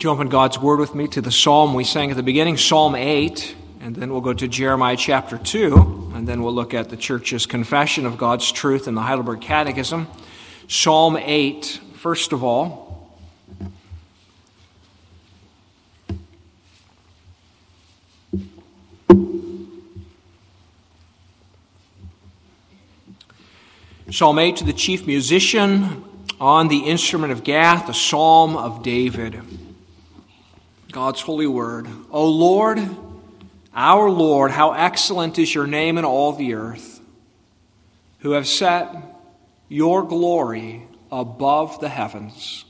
You open God's Word with me to the psalm we sang at the beginning, Psalm 8, and then we'll go to Jeremiah chapter 2, and then we'll look at the church's confession of God's truth in the Heidelberg Catechism. Psalm 8, first of all. Psalm 8 to the chief musician on the instrument of Gath, the psalm of David. God's holy word. O Lord, our Lord, how excellent is your name in all the earth, who have set your glory above the heavens.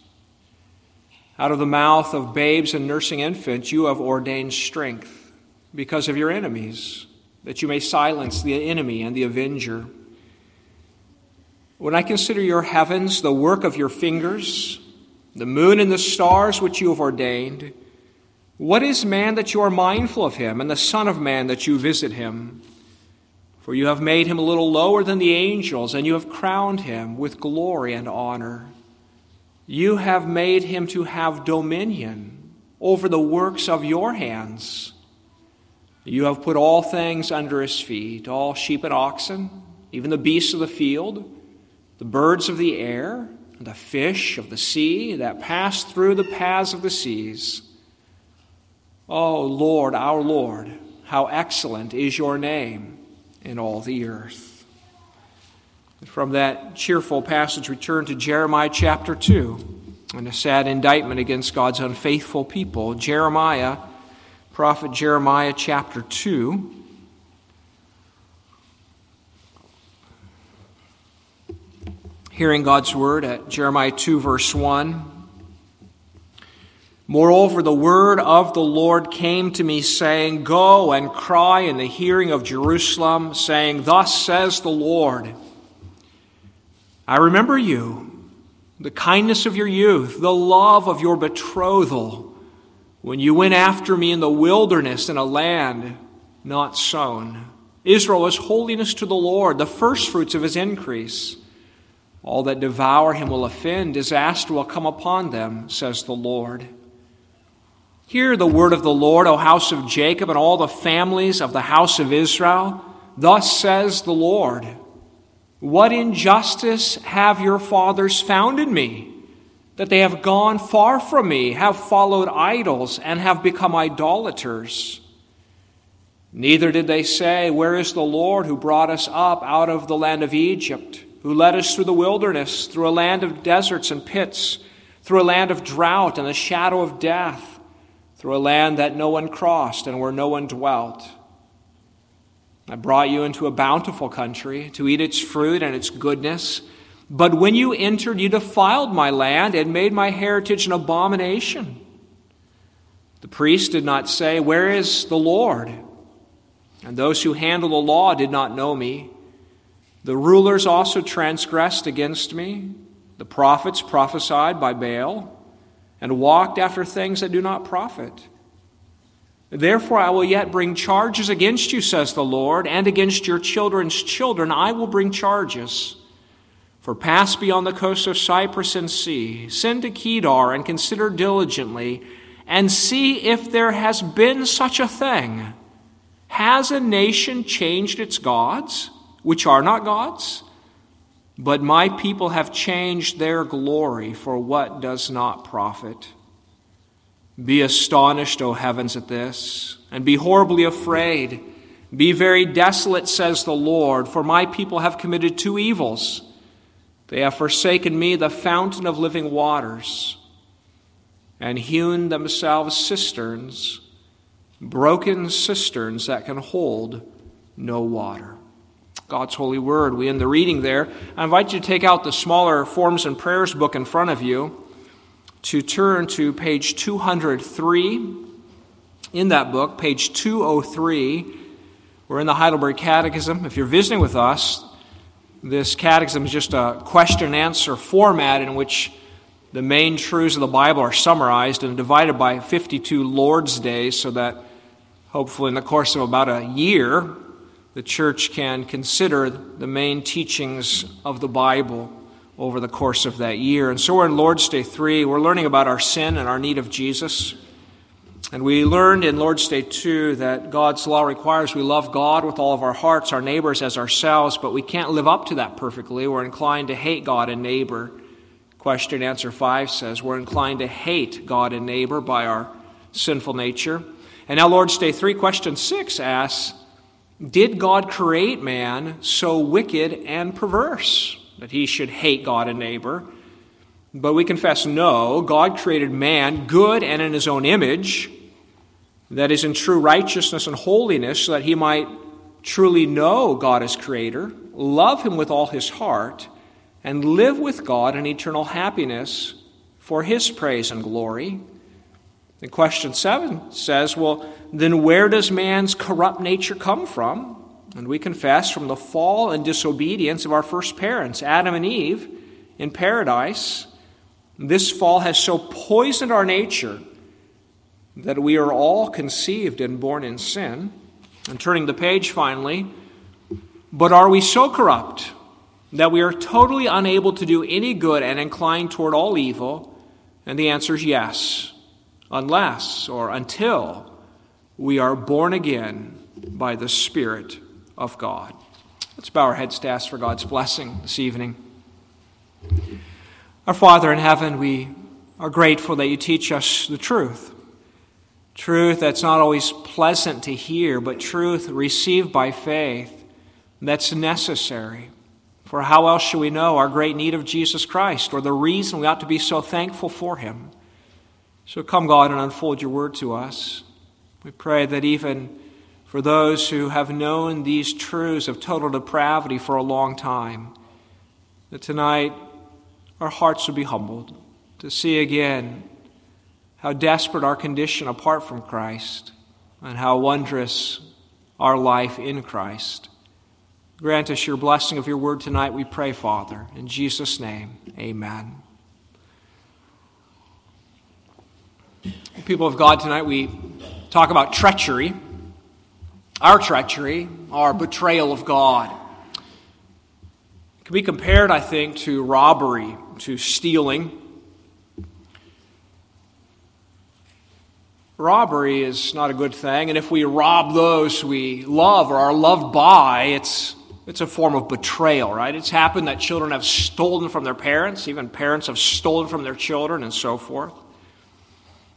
Out of the mouth of babes and nursing infants, you have ordained strength because of your enemies, that you may silence the enemy and the avenger. When I consider your heavens, the work of your fingers, the moon and the stars which you have ordained, what is man that you are mindful of him, and the Son of Man that you visit him? For you have made him a little lower than the angels, and you have crowned him with glory and honor. You have made him to have dominion over the works of your hands. You have put all things under his feet all sheep and oxen, even the beasts of the field, the birds of the air, and the fish of the sea that pass through the paths of the seas. Oh, Lord, our Lord, how excellent is your name in all the earth. From that cheerful passage, we turn to Jeremiah chapter 2 and a sad indictment against God's unfaithful people. Jeremiah, prophet Jeremiah chapter 2. Hearing God's word at Jeremiah 2, verse 1. Moreover, the word of the Lord came to me, saying, Go and cry in the hearing of Jerusalem, saying, Thus says the Lord I remember you, the kindness of your youth, the love of your betrothal, when you went after me in the wilderness in a land not sown. Israel is holiness to the Lord, the firstfruits of his increase. All that devour him will offend, disaster will come upon them, says the Lord. Hear the word of the Lord, O house of Jacob, and all the families of the house of Israel. Thus says the Lord What injustice have your fathers found in me? That they have gone far from me, have followed idols, and have become idolaters. Neither did they say, Where is the Lord who brought us up out of the land of Egypt, who led us through the wilderness, through a land of deserts and pits, through a land of drought and the shadow of death? Through a land that no one crossed and where no one dwelt. I brought you into a bountiful country to eat its fruit and its goodness. But when you entered, you defiled my land and made my heritage an abomination. The priest did not say, Where is the Lord? And those who handle the law did not know me. The rulers also transgressed against me. The prophets prophesied by Baal and walked after things that do not profit. Therefore, I will yet bring charges against you, says the Lord, and against your children's children I will bring charges. For pass beyond the coast of Cyprus and see, send to Kedar and consider diligently, and see if there has been such a thing. Has a nation changed its gods, which are not gods? But my people have changed their glory for what does not profit. Be astonished, O heavens, at this, and be horribly afraid. Be very desolate, says the Lord, for my people have committed two evils. They have forsaken me, the fountain of living waters, and hewn themselves cisterns, broken cisterns that can hold no water. God's holy word. We end the reading there. I invite you to take out the smaller Forms and Prayers book in front of you to turn to page 203. In that book, page 203, we're in the Heidelberg Catechism. If you're visiting with us, this catechism is just a question and answer format in which the main truths of the Bible are summarized and divided by 52 Lord's days so that hopefully in the course of about a year, the church can consider the main teachings of the Bible. over the course of that year. And so we're in Lord's Day 3. We're learning about our sin and our need of Jesus. And we learned in Lord's Day 2 that God's law requires we love God with all of our hearts, our neighbors as ourselves, but we can't live up to that perfectly. We're inclined to hate God and neighbor. Question answer 5 says we're inclined to hate God and neighbor by our sinful nature. And now Lord's Day 3, question 6 asks Did God create man so wicked and perverse? that he should hate God and neighbor. But we confess no, God created man good and in his own image, that is in true righteousness and holiness, so that he might truly know God as creator, love him with all his heart, and live with God in eternal happiness for his praise and glory. And question seven says, well, then where does man's corrupt nature come from? And we confess from the fall and disobedience of our first parents, Adam and Eve, in paradise. This fall has so poisoned our nature that we are all conceived and born in sin. And turning the page finally, but are we so corrupt that we are totally unable to do any good and inclined toward all evil? And the answer is yes, unless or until we are born again by the Spirit of God. Let's bow our heads to ask for God's blessing this evening. Our Father in heaven, we are grateful that you teach us the truth. Truth that's not always pleasant to hear, but truth received by faith that's necessary. For how else should we know our great need of Jesus Christ or the reason we ought to be so thankful for him? So come, God, and unfold your word to us. We pray that even for those who have known these truths of total depravity for a long time, that tonight our hearts would be humbled to see again how desperate our condition apart from Christ and how wondrous our life in Christ. Grant us your blessing of your word tonight, we pray, Father. In Jesus' name, amen. People of God, tonight we talk about treachery our treachery, our betrayal of God. It can be compared, I think, to robbery, to stealing. Robbery is not a good thing, and if we rob those we love or are loved by, it's, it's a form of betrayal, right? It's happened that children have stolen from their parents, even parents have stolen from their children, and so forth.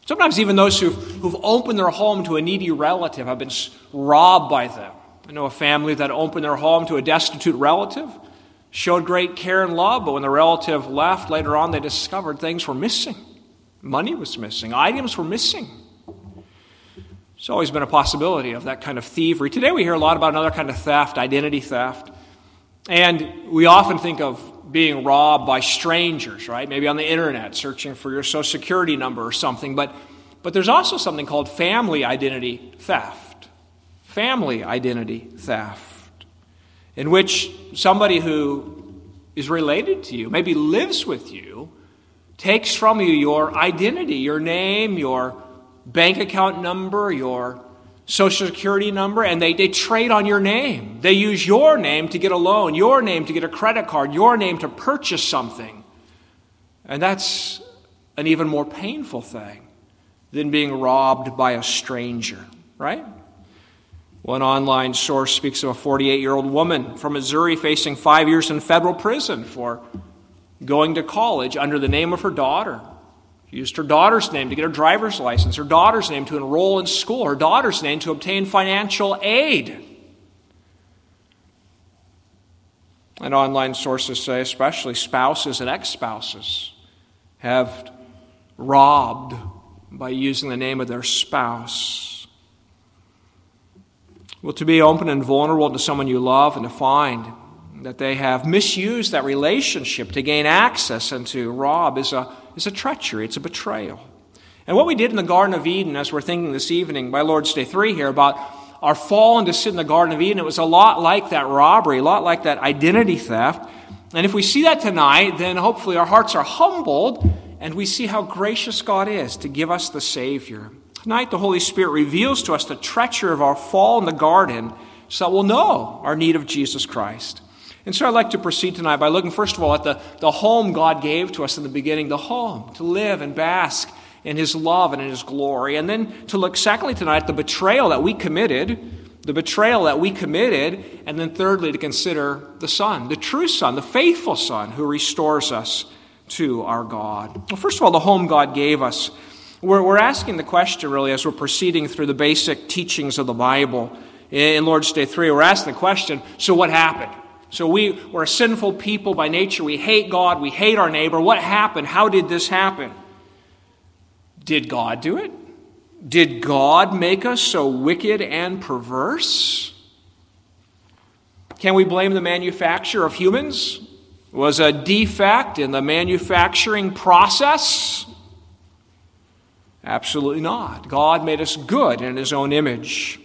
Sometimes even those who've, who've opened their home to a needy relative have been robbed by them. I know a family that opened their home to a destitute relative, showed great care and love, but when the relative left later on, they discovered things were missing. Money was missing, items were missing. It's always been a possibility of that kind of thievery. Today we hear a lot about another kind of theft, identity theft. And we often think of being robbed by strangers, right? Maybe on the internet, searching for your social security number or something. But, but there's also something called family identity theft. Family identity theft, in which somebody who is related to you, maybe lives with you, takes from you your identity, your name, your bank account number, your social security number and they, they trade on your name. They use your name to get a loan, your name to get a credit card, your name to purchase something. And that's an even more painful thing than being robbed by a stranger, right? One online source speaks of a 48 year old woman from Missouri facing five years in federal prison for going to college under the name of her daughter used her daughter's name to get her driver's license, her daughter's name to enroll in school, her daughter's name to obtain financial aid. And online sources say, especially spouses and ex spouses, have robbed by using the name of their spouse. Well, to be open and vulnerable to someone you love and to find that they have misused that relationship to gain access and to rob is a is a treachery, it's a betrayal. And what we did in the Garden of Eden, as we're thinking this evening by Lord's Day 3 here about our fall into sin in the Garden of Eden, it was a lot like that robbery, a lot like that identity theft. And if we see that tonight, then hopefully our hearts are humbled and we see how gracious God is to give us the Savior. Tonight, the Holy Spirit reveals to us the treachery of our fall in the garden so that we'll know our need of Jesus Christ. And so I'd like to proceed tonight by looking, first of all, at the, the home God gave to us in the beginning, the home to live and bask in His love and in His glory. And then to look, secondly, tonight, at the betrayal that we committed, the betrayal that we committed. And then thirdly, to consider the Son, the true Son, the faithful Son who restores us to our God. Well, first of all, the home God gave us. We're, we're asking the question, really, as we're proceeding through the basic teachings of the Bible in Lord's Day 3, we're asking the question so what happened? So we, we're a sinful people by nature. We hate God. We hate our neighbor. What happened? How did this happen? Did God do it? Did God make us so wicked and perverse? Can we blame the manufacture of humans? Was a defect in the manufacturing process? Absolutely not. God made us good in His own image.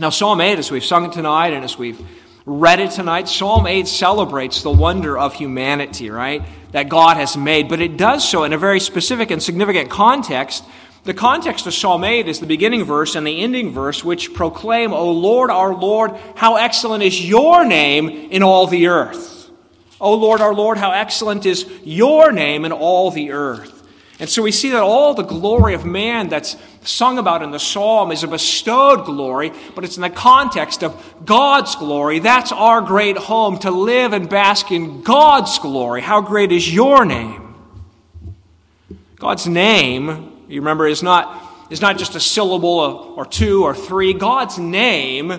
Now, Psalm 8, as we've sung it tonight and as we've read it tonight. Psalm 8 celebrates the wonder of humanity, right? That God has made, but it does so in a very specific and significant context. The context of Psalm 8 is the beginning verse and the ending verse, which proclaim, O Lord, our Lord, how excellent is your name in all the earth. O Lord, our Lord, how excellent is your name in all the earth. And so we see that all the glory of man that's sung about in the psalm is a bestowed glory, but it's in the context of God's glory. That's our great home to live and bask in God's glory. How great is your name? God's name, you remember, is not, is not just a syllable or two or three. God's name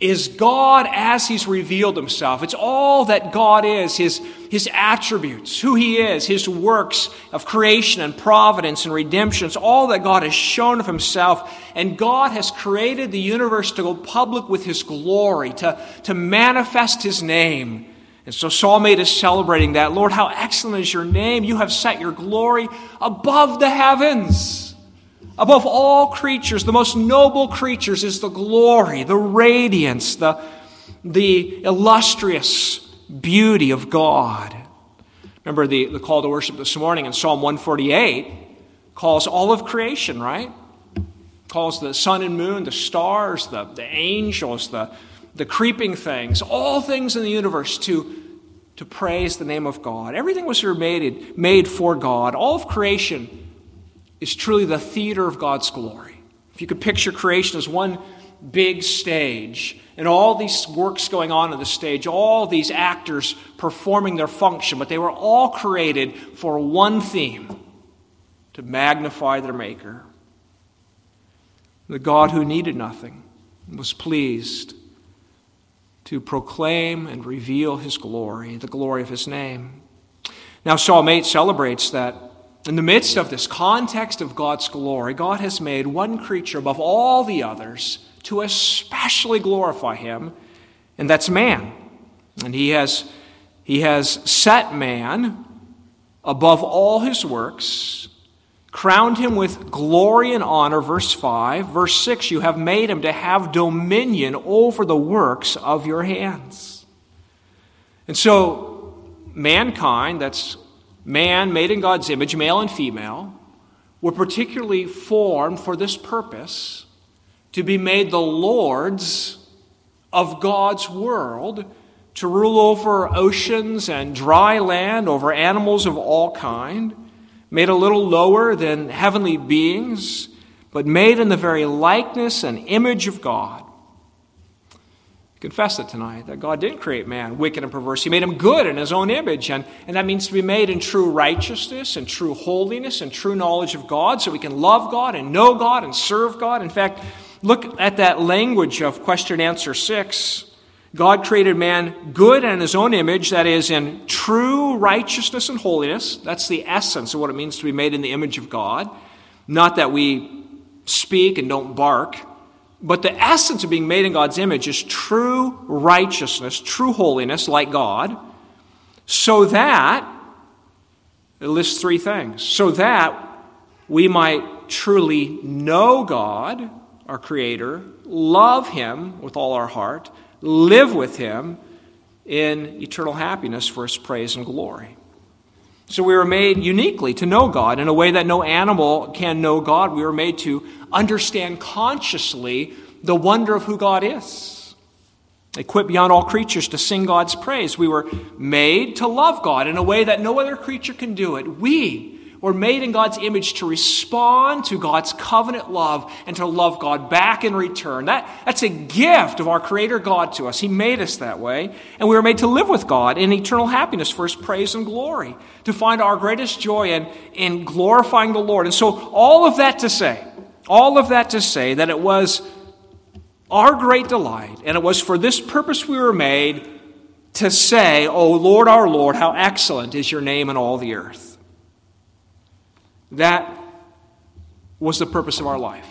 is God as He's revealed Himself. It's all that God is, His, His attributes, who He is, His works of creation and providence and redemption. It's all that God has shown of Himself. And God has created the universe to go public with His glory, to, to manifest His name. And so Psalm 8 is celebrating that. Lord, how excellent is your name. You have set your glory above the heavens. Above all creatures, the most noble creatures is the glory, the radiance, the, the illustrious beauty of God. Remember the, the call to worship this morning in Psalm 148 calls all of creation, right? Calls the sun and moon, the stars, the, the angels, the, the creeping things, all things in the universe to, to praise the name of God. Everything was made, made for God. All of creation is truly the theater of God's glory. If you could picture creation as one big stage, and all these works going on on the stage, all these actors performing their function, but they were all created for one theme to magnify their Maker. The God who needed nothing was pleased to proclaim and reveal his glory, the glory of his name. Now, Psalm 8 celebrates that in the midst of this context of God's glory, God has made one creature above all the others to especially glorify him, and that's man. And he has, he has set man above all his works, crowned him with glory and honor. Verse 5. Verse 6 You have made him to have dominion over the works of your hands. And so, mankind, that's man made in God's image, male and female, were particularly formed for this purpose to be made the lords of God's world, to rule over oceans and dry land, over animals of all kind, made a little lower than heavenly beings, but made in the very likeness and image of God confess it tonight that God didn't create man wicked and perverse. He made him good in his own image. And, and that means to be made in true righteousness and true holiness and true knowledge of God so we can love God and know God and serve God. In fact, look at that language of question answer six. God created man good in his own image, that is, in true righteousness and holiness. That's the essence of what it means to be made in the image of God. Not that we speak and don't bark, but the essence of being made in God's image is true righteousness, true holiness, like God, so that, it lists three things, so that we might truly know God, our Creator, love Him with all our heart, live with Him in eternal happiness for His praise and glory. So we were made uniquely to know God in a way that no animal can know God. We were made to understand consciously the wonder of who God is. equipped beyond all creatures to sing God's praise. We were made to love God in a way that no other creature can do it. We were made in God's image to respond to God's covenant love and to love God back in return. That, that's a gift of our Creator God to us. He made us that way. And we were made to live with God in eternal happiness for His praise and glory, to find our greatest joy in, in glorifying the Lord. And so, all of that to say, all of that to say that it was our great delight, and it was for this purpose we were made to say, O Lord our Lord, how excellent is your name in all the earth. That was the purpose of our life.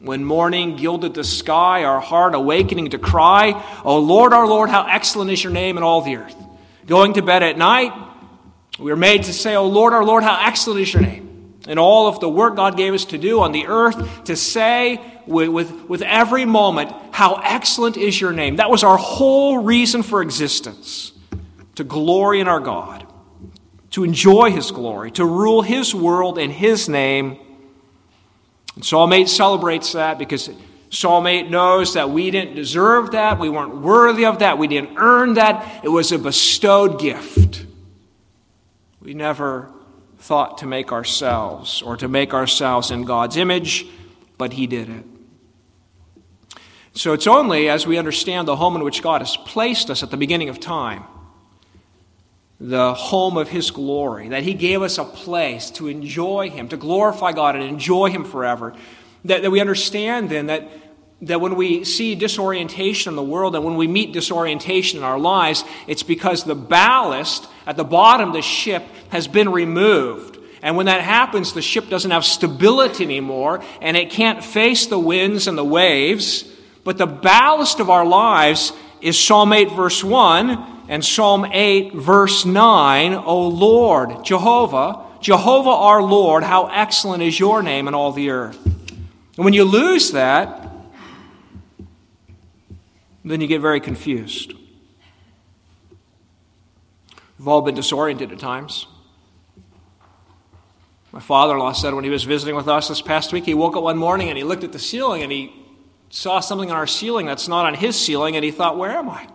When morning gilded the sky, our heart awakening to cry, O Lord our Lord, how excellent is your name in all the earth. Going to bed at night, we were made to say, O Lord our Lord, how excellent is your name. And all of the work God gave us to do on the earth, to say, with, with, with every moment, How excellent is your name. That was our whole reason for existence to glory in our God, to enjoy his glory, to rule his world in his name. And Psalm 8 celebrates that because Psalm 8 knows that we didn't deserve that, we weren't worthy of that, we didn't earn that. It was a bestowed gift. We never thought to make ourselves or to make ourselves in God's image, but He did it. So it's only as we understand the home in which God has placed us at the beginning of time, the home of His glory, that He gave us a place to enjoy Him, to glorify God and enjoy Him forever, that, that we understand then that, that when we see disorientation in the world and when we meet disorientation in our lives, it's because the ballast at the bottom of the ship has been removed. And when that happens, the ship doesn't have stability anymore and it can't face the winds and the waves. But the ballast of our lives is Psalm 8, verse 1, and Psalm 8, verse 9. O Lord, Jehovah, Jehovah our Lord, how excellent is your name in all the earth. And when you lose that, then you get very confused. We've all been disoriented at times. My father in law said when he was visiting with us this past week, he woke up one morning and he looked at the ceiling and he saw something on our ceiling that's not on his ceiling, and he thought, Where am I?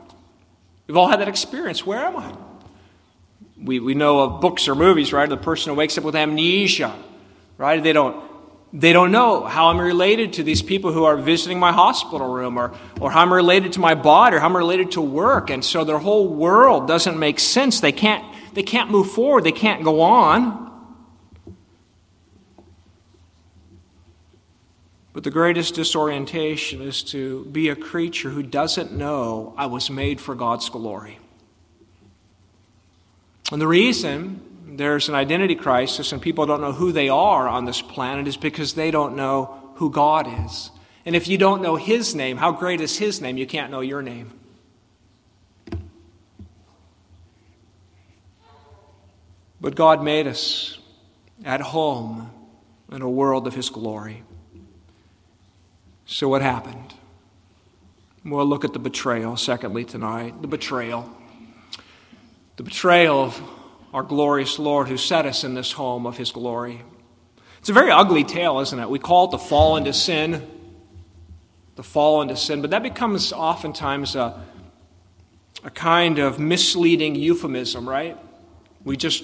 We've all had that experience. Where am I? We, we know of books or movies, right? The person who wakes up with amnesia, right? They don't, they don't know how I'm related to these people who are visiting my hospital room, or, or how I'm related to my body, or how I'm related to work. And so their whole world doesn't make sense. They can't, they can't move forward, they can't go on. But the greatest disorientation is to be a creature who doesn't know I was made for God's glory. And the reason there's an identity crisis and people don't know who they are on this planet is because they don't know who God is. And if you don't know His name, how great is His name? You can't know your name. But God made us at home in a world of His glory. So, what happened? We'll look at the betrayal, secondly, tonight. The betrayal. The betrayal of our glorious Lord who set us in this home of His glory. It's a very ugly tale, isn't it? We call it the fall into sin. The fall into sin. But that becomes oftentimes a, a kind of misleading euphemism, right? We just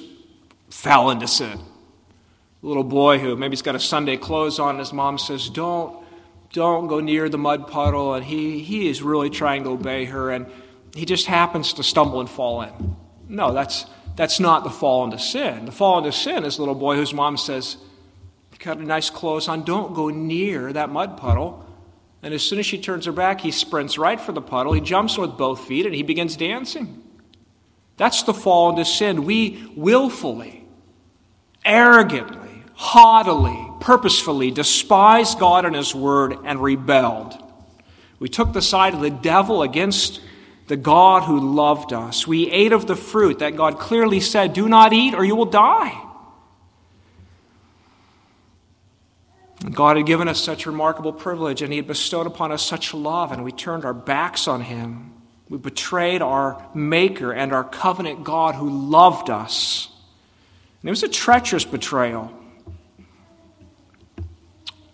fell into sin. A little boy who maybe he's got a Sunday clothes on, and his mom says, Don't don't go near the mud puddle. And he, he is really trying to obey her, and he just happens to stumble and fall in. No, that's, that's not the fall into sin. The fall into sin is the little boy whose mom says, got nice clothes on, don't go near that mud puddle. And as soon as she turns her back, he sprints right for the puddle. He jumps with both feet and he begins dancing. That's the fall into sin. We willfully, arrogantly, haughtily, purposefully despised God and His Word and rebelled. We took the side of the devil against the God who loved us. We ate of the fruit that God clearly said, Do not eat or you will die. God had given us such remarkable privilege and He had bestowed upon us such love, and we turned our backs on Him. We betrayed our Maker and our covenant God who loved us. And it was a treacherous betrayal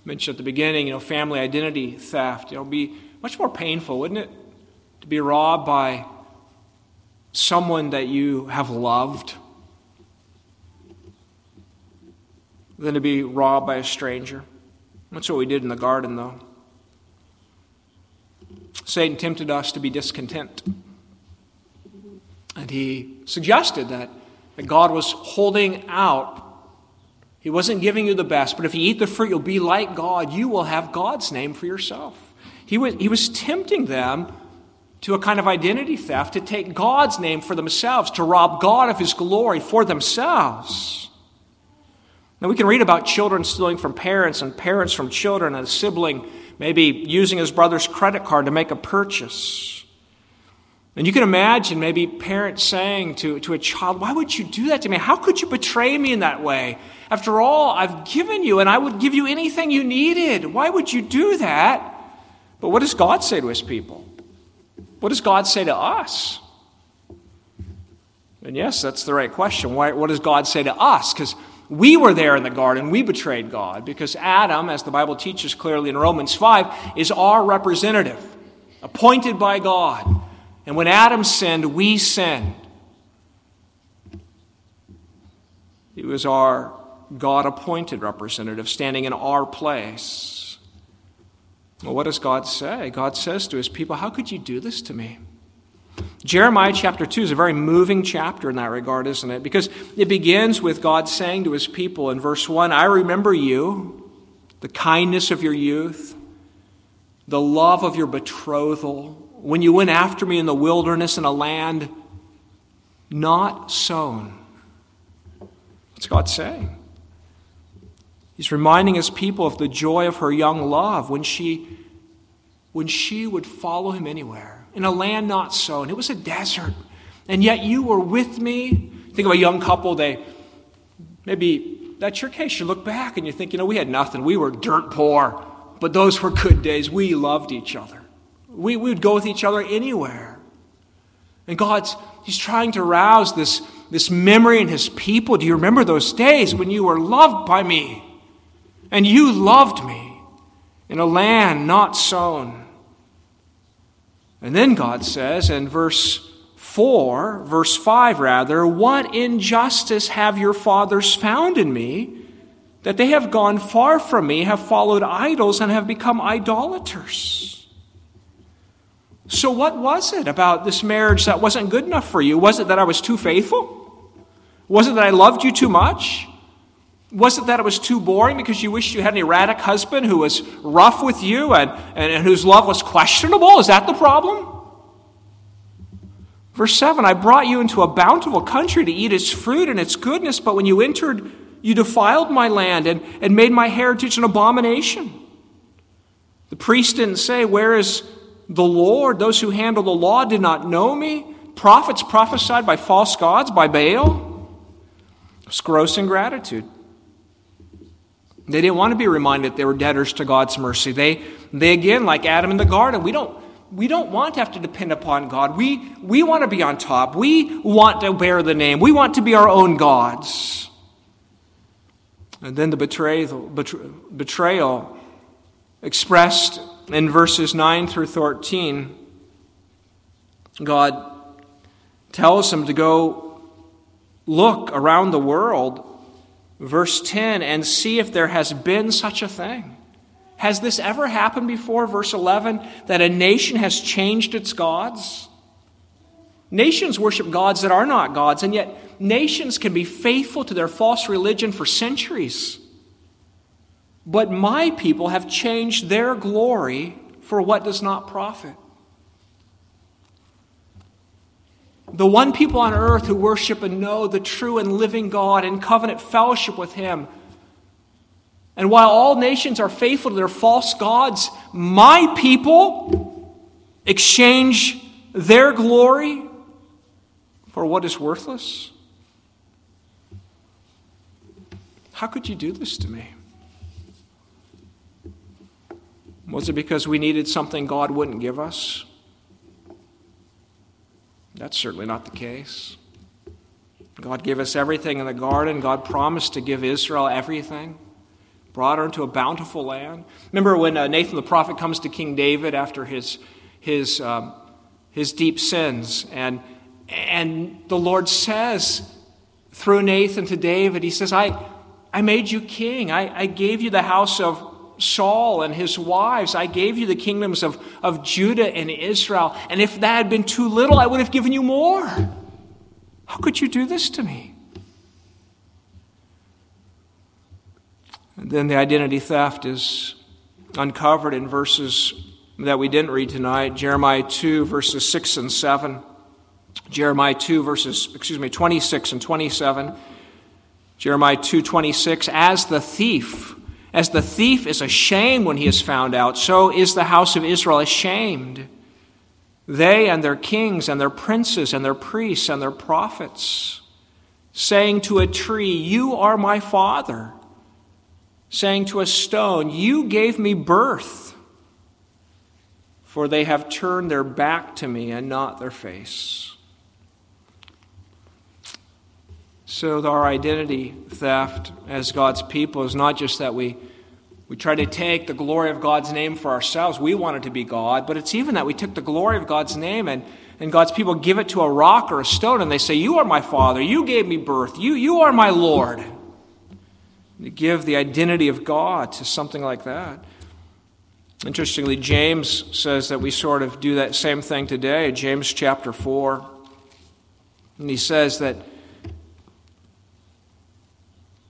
mentioned at the beginning, you know, family identity theft. Know, be much more painful, wouldn't it? to be robbed by someone that you have loved than to be robbed by a stranger. That's what we did in the garden, though. Satan tempted us to be discontent. And he suggested that, that God was holding out. He wasn't giving you the best, but if you eat the fruit, you'll be like God. You will have God's name for yourself. He was, he was tempting them to a kind of identity theft, to take God's name for themselves, to rob God of his glory for themselves. Now, we can read about children stealing from parents and parents from children, and a sibling maybe using his brother's credit card to make a purchase. And you can imagine maybe parents saying to, to a child, Why would you do that to me? How could you betray me in that way? After all, I've given you and I would give you anything you needed. Why would you do that? But what does God say to his people? What does God say to us? And yes, that's the right question. Why, what does God say to us? Because we were there in the garden. We betrayed God. Because Adam, as the Bible teaches clearly in Romans 5, is our representative, appointed by God. And when Adam sinned, we sinned. He was our God appointed representative, standing in our place. Well, what does God say? God says to his people, How could you do this to me? Jeremiah chapter 2 is a very moving chapter in that regard, isn't it? Because it begins with God saying to his people in verse 1 I remember you, the kindness of your youth, the love of your betrothal, when you went after me in the wilderness in a land not sown. What's God saying? He's reminding his people of the joy of her young love when she, when she would follow him anywhere in a land not sown. It was a desert. And yet you were with me. Think of a young couple, they maybe that's your case. You look back and you think, you know, we had nothing. We were dirt poor, but those were good days. We loved each other. We, we would go with each other anywhere. And God's He's trying to rouse this, this memory in His people. Do you remember those days when you were loved by me? And you loved me in a land not sown. And then God says in verse 4, verse 5 rather, What injustice have your fathers found in me, that they have gone far from me, have followed idols, and have become idolaters? So, what was it about this marriage that wasn't good enough for you? Was it that I was too faithful? Was it that I loved you too much? Was it that it was too boring because you wished you had an erratic husband who was rough with you and, and, and whose love was questionable? Is that the problem? Verse 7 I brought you into a bountiful country to eat its fruit and its goodness, but when you entered, you defiled my land and, and made my heritage an abomination. The priest didn't say, Where is the Lord? Those who handle the law did not know me. Prophets prophesied by false gods, by Baal. It's gross ingratitude. They didn't want to be reminded they were debtors to God's mercy. They, they again, like Adam in the garden, we don't, we don't want to have to depend upon God. We, we want to be on top. We want to bear the name. We want to be our own gods. And then the betrayal, betrayal expressed in verses 9 through 13. God tells them to go look around the world verse 10 and see if there has been such a thing. Has this ever happened before? Verse 11 that a nation has changed its gods? Nations worship gods that are not gods, and yet nations can be faithful to their false religion for centuries. But my people have changed their glory for what does not profit. the one people on earth who worship and know the true and living God in covenant fellowship with Him. And while all nations are faithful to their false gods, my people exchange their glory for what is worthless? How could you do this to me? Was it because we needed something God wouldn't give us? That's certainly not the case. God gave us everything in the garden. God promised to give Israel everything, brought her into a bountiful land. Remember when uh, Nathan the prophet comes to King David after his, his, um, his deep sins. And, and the Lord says through Nathan to David, He says, I, I made you king. I, I gave you the house of Saul and his wives. I gave you the kingdoms of, of Judah and Israel. And if that had been too little, I would have given you more. How could you do this to me? And then the identity theft is uncovered in verses that we didn't read tonight Jeremiah 2, verses 6 and 7. Jeremiah 2, verses, excuse me, 26 and 27. Jeremiah 2, 26. As the thief, as the thief is ashamed when he is found out, so is the house of Israel ashamed. They and their kings and their princes and their priests and their prophets, saying to a tree, You are my father, saying to a stone, You gave me birth. For they have turned their back to me and not their face. So, our identity theft as God's people is not just that we, we try to take the glory of God's name for ourselves. We want it to be God, but it's even that we took the glory of God's name and, and God's people give it to a rock or a stone and they say, You are my Father. You gave me birth. You, you are my Lord. To give the identity of God to something like that. Interestingly, James says that we sort of do that same thing today, James chapter 4. And he says that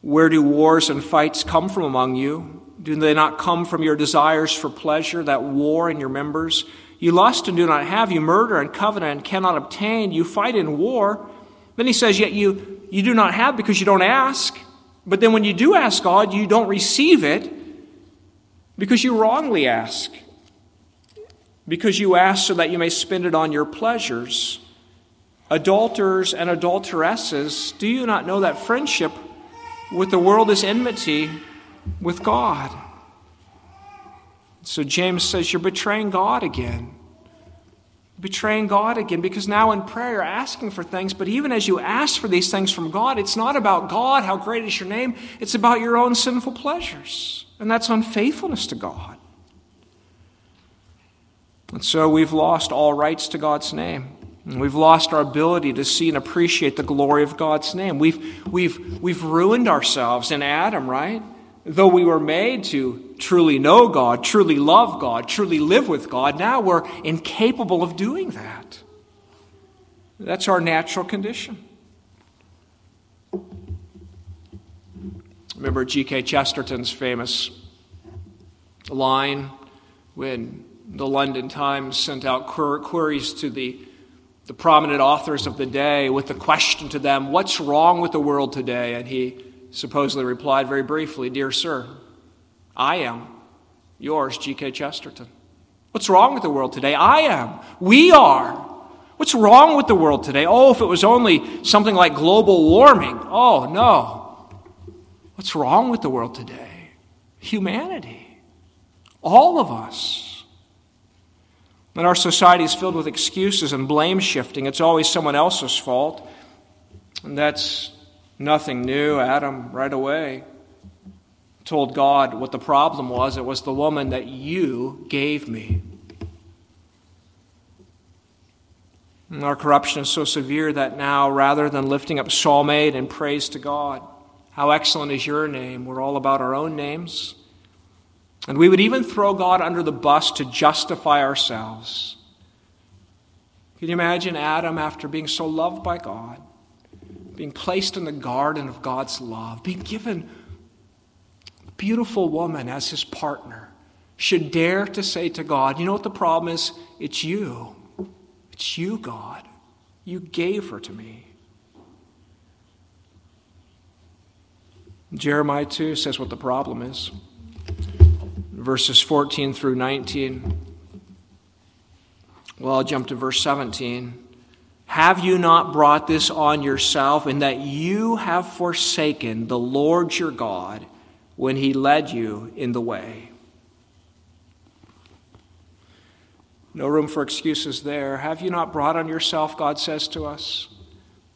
where do wars and fights come from among you? Do they not come from your desires for pleasure, that war in your members? You lust and do not have, you murder and covet and cannot obtain, you fight in war. Then he says, Yet you, you do not have because you don't ask. But then when you do ask God, you don't receive it because you wrongly ask. Because you ask so that you may spend it on your pleasures. Adulterers and adulteresses, do you not know that friendship with the world is enmity with God. So James says, You're betraying God again. Betraying God again because now in prayer you're asking for things, but even as you ask for these things from God, it's not about God, how great is your name, it's about your own sinful pleasures. And that's unfaithfulness to God. And so we've lost all rights to God's name. We've lost our ability to see and appreciate the glory of God's name. We've, we've, we've ruined ourselves in Adam, right? Though we were made to truly know God, truly love God, truly live with God, now we're incapable of doing that. That's our natural condition. Remember G.K. Chesterton's famous line when the London Times sent out queries to the the prominent authors of the day with the question to them, What's wrong with the world today? And he supposedly replied very briefly, Dear sir, I am. Yours, G.K. Chesterton. What's wrong with the world today? I am. We are. What's wrong with the world today? Oh, if it was only something like global warming. Oh, no. What's wrong with the world today? Humanity. All of us. And our society is filled with excuses and blame shifting. It's always someone else's fault. And that's nothing new. Adam, right away, told God what the problem was it was the woman that you gave me. And our corruption is so severe that now, rather than lifting up Psalm 8 and praise to God, how excellent is your name, we're all about our own names. And we would even throw God under the bus to justify ourselves. Can you imagine Adam, after being so loved by God, being placed in the garden of God's love, being given a beautiful woman as his partner, should dare to say to God, You know what the problem is? It's you. It's you, God. You gave her to me. Jeremiah 2 says what the problem is verses 14 through 19. Well, I'll jump to verse 17. Have you not brought this on yourself, in that you have forsaken the Lord your God when he led you in the way? No room for excuses there. Have you not brought on yourself, God says to us,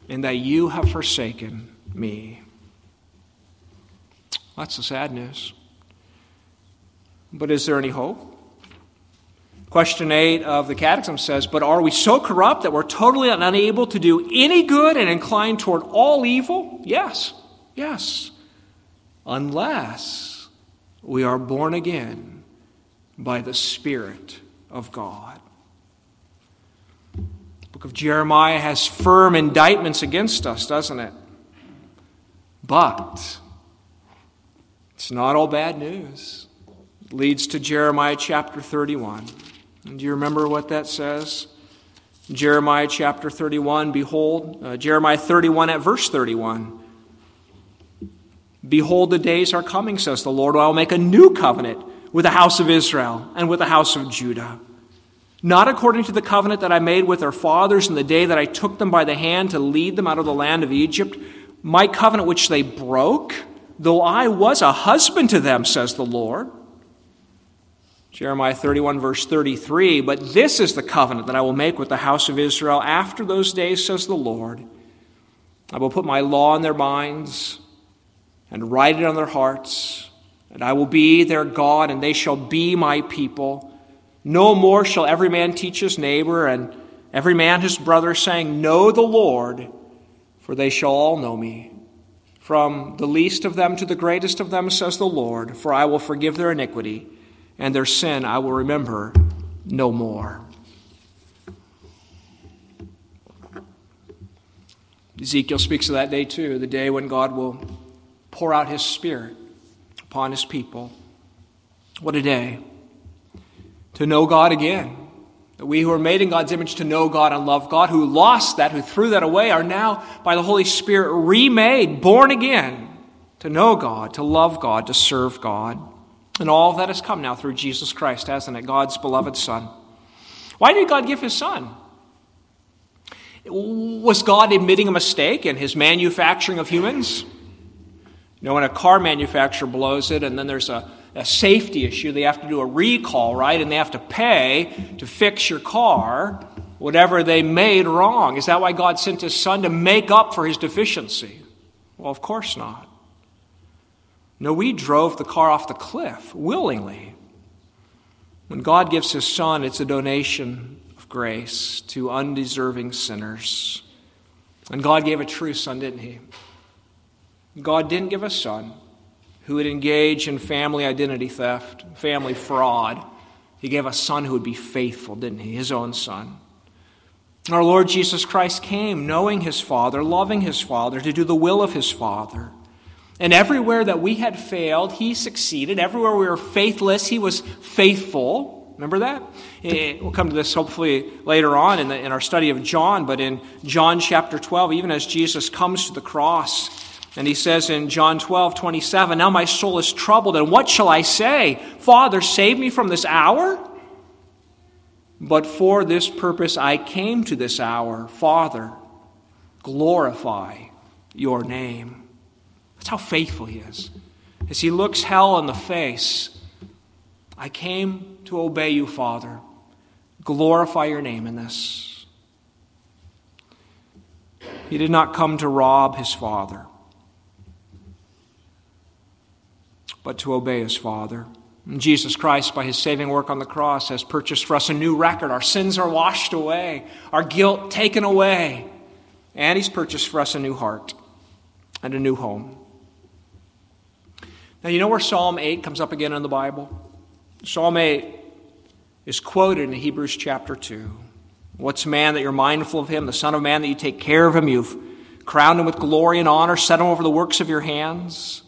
in that you have forsaken me? That's the sad news. But is there any hope? Question 8 of the Catechism says, But are we so corrupt that we're totally unable to do any good and inclined toward all evil? Yes, yes. Unless we are born again by the Spirit of God. The book of Jeremiah has firm indictments against us, doesn't it? But it's not all bad news. Leads to Jeremiah chapter 31. Do you remember what that says? Jeremiah chapter 31, behold, uh, Jeremiah 31 at verse 31. Behold, the days are coming, says the Lord, I will make a new covenant with the house of Israel and with the house of Judah. Not according to the covenant that I made with their fathers in the day that I took them by the hand to lead them out of the land of Egypt, my covenant which they broke, though I was a husband to them, says the Lord. Jeremiah 31, verse 33 But this is the covenant that I will make with the house of Israel after those days, says the Lord. I will put my law in their minds and write it on their hearts, and I will be their God, and they shall be my people. No more shall every man teach his neighbor, and every man his brother, saying, Know the Lord, for they shall all know me. From the least of them to the greatest of them, says the Lord, for I will forgive their iniquity and their sin I will remember no more. Ezekiel speaks of that day too, the day when God will pour out his Spirit upon his people. What a day to know God again. That we who are made in God's image to know God and love God, who lost that, who threw that away, are now by the Holy Spirit remade, born again to know God, to love God, to serve God. And all that has come now through Jesus Christ, hasn't it? God's beloved Son. Why did God give his Son? Was God admitting a mistake in his manufacturing of humans? You know, when a car manufacturer blows it and then there's a, a safety issue, they have to do a recall, right? And they have to pay to fix your car, whatever they made wrong. Is that why God sent his Son to make up for his deficiency? Well, of course not. No, we drove the car off the cliff willingly. When God gives His Son, it's a donation of grace to undeserving sinners. And God gave a true Son, didn't He? God didn't give a Son who would engage in family identity theft, family fraud. He gave a Son who would be faithful, didn't He? His own Son. Our Lord Jesus Christ came knowing His Father, loving His Father, to do the will of His Father. And everywhere that we had failed, he succeeded. Everywhere we were faithless, he was faithful. Remember that? Eh, we'll come to this hopefully later on in, the, in our study of John, but in John chapter 12, even as Jesus comes to the cross, and he says in John 12, 27, Now my soul is troubled, and what shall I say? Father, save me from this hour? But for this purpose I came to this hour. Father, glorify your name. That's how faithful he is. As he looks hell in the face, I came to obey you, Father. Glorify your name in this. He did not come to rob his Father, but to obey his Father. And Jesus Christ, by his saving work on the cross, has purchased for us a new record. Our sins are washed away, our guilt taken away, and he's purchased for us a new heart and a new home. Now, you know where Psalm 8 comes up again in the Bible? Psalm 8 is quoted in Hebrews chapter 2. What's man that you're mindful of him, the Son of Man that you take care of him? You've crowned him with glory and honor, set him over the works of your hands.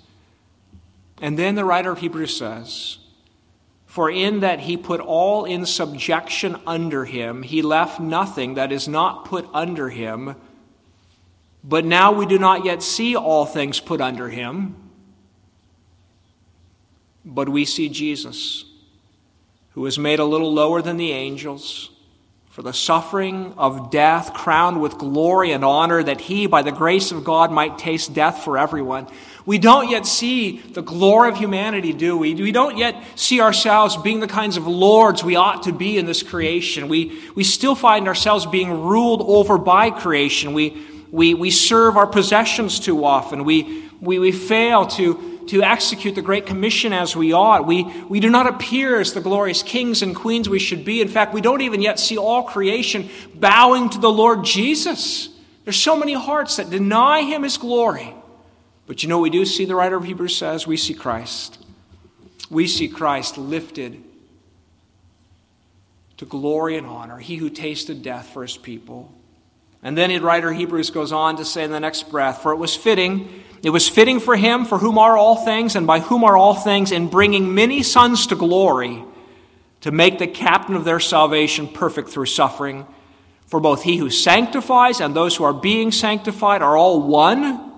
And then the writer of Hebrews says, For in that he put all in subjection under him, he left nothing that is not put under him. But now we do not yet see all things put under him. But we see Jesus, who was made a little lower than the angels, for the suffering of death, crowned with glory and honor, that he, by the grace of God, might taste death for everyone. We don't yet see the glory of humanity, do we? We don't yet see ourselves being the kinds of lords we ought to be in this creation. We, we still find ourselves being ruled over by creation. We, we, we serve our possessions too often. We, we, we fail to to execute the Great Commission as we ought. We, we do not appear as the glorious kings and queens we should be. In fact, we don't even yet see all creation bowing to the Lord Jesus. There's so many hearts that deny him his glory. But you know we do see, the writer of Hebrews says, we see Christ. We see Christ lifted to glory and honor, he who tasted death for his people. And then the writer of Hebrews goes on to say in the next breath, For it was fitting, it was fitting for him, for whom are all things, and by whom are all things, in bringing many sons to glory, to make the captain of their salvation perfect through suffering. For both he who sanctifies and those who are being sanctified are all one.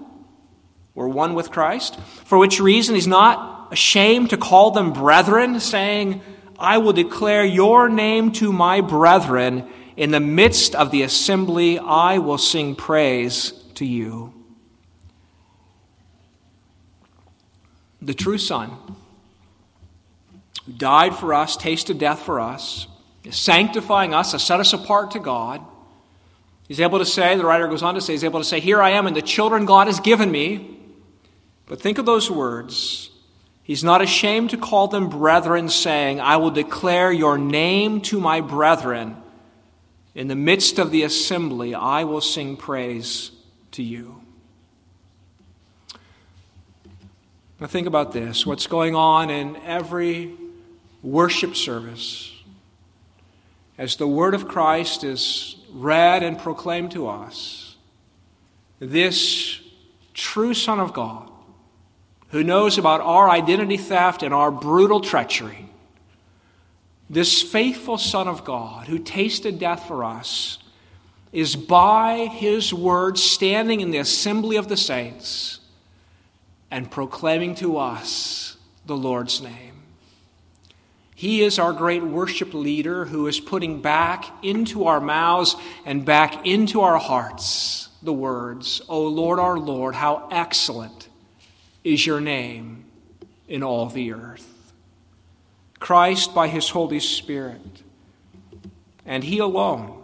We're one with Christ. For which reason he's not ashamed to call them brethren, saying, I will declare your name to my brethren. In the midst of the assembly, I will sing praise to you. The true Son, who died for us, tasted death for us, is sanctifying us, has set us apart to God. He's able to say, the writer goes on to say, he's able to say, Here I am, and the children God has given me. But think of those words. He's not ashamed to call them brethren, saying, I will declare your name to my brethren. In the midst of the assembly, I will sing praise to you. Now, think about this what's going on in every worship service as the word of Christ is read and proclaimed to us. This true Son of God, who knows about our identity theft and our brutal treachery, this faithful Son of God who tasted death for us is by his word standing in the assembly of the saints and proclaiming to us the Lord's name. He is our great worship leader who is putting back into our mouths and back into our hearts the words, O Lord our Lord, how excellent is your name in all the earth. Christ by his Holy Spirit, and he alone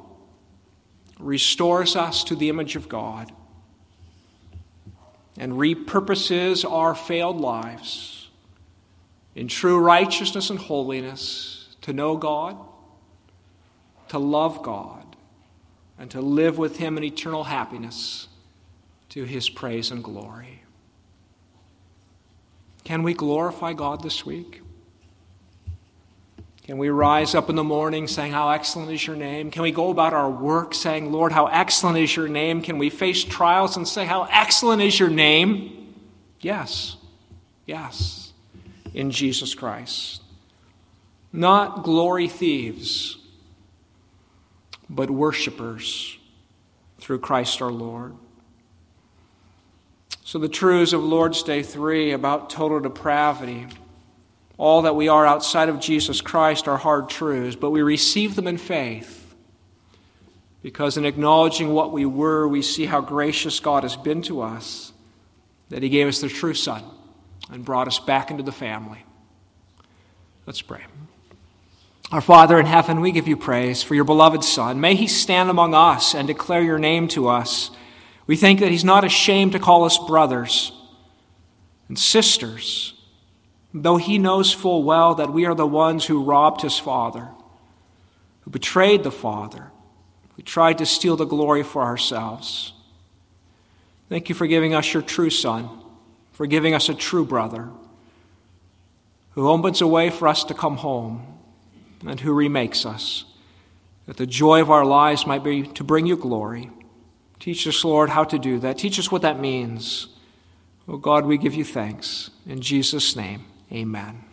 restores us to the image of God and repurposes our failed lives in true righteousness and holiness to know God, to love God, and to live with Him in eternal happiness to His praise and glory. Can we glorify God this week? Can we rise up in the morning saying, How excellent is your name? Can we go about our work saying, Lord, how excellent is your name? Can we face trials and say, How excellent is your name? Yes, yes, in Jesus Christ. Not glory thieves, but worshipers through Christ our Lord. So, the truths of Lord's Day 3 about total depravity all that we are outside of Jesus Christ are hard truths, but we receive them in faith. Because in acknowledging what we were, we see how gracious God has been to us, that He gave us the true Son and brought us back into the family. Let's pray. Our Father in heaven, we give you praise for your beloved Son. May He stand among us and declare your name to us. We think that He's not ashamed to call us brothers and sisters though he knows full well that we are the ones who robbed his father, who betrayed the father, who tried to steal the glory for ourselves. Thank you for giving us your true son, for giving us a true brother, who opens a way for us to come home and who remakes us, that the joy of our lives might be to bring you glory. Teach us, Lord, how to do that. Teach us what that means. Oh God, we give you thanks. In Jesus' name. Amen.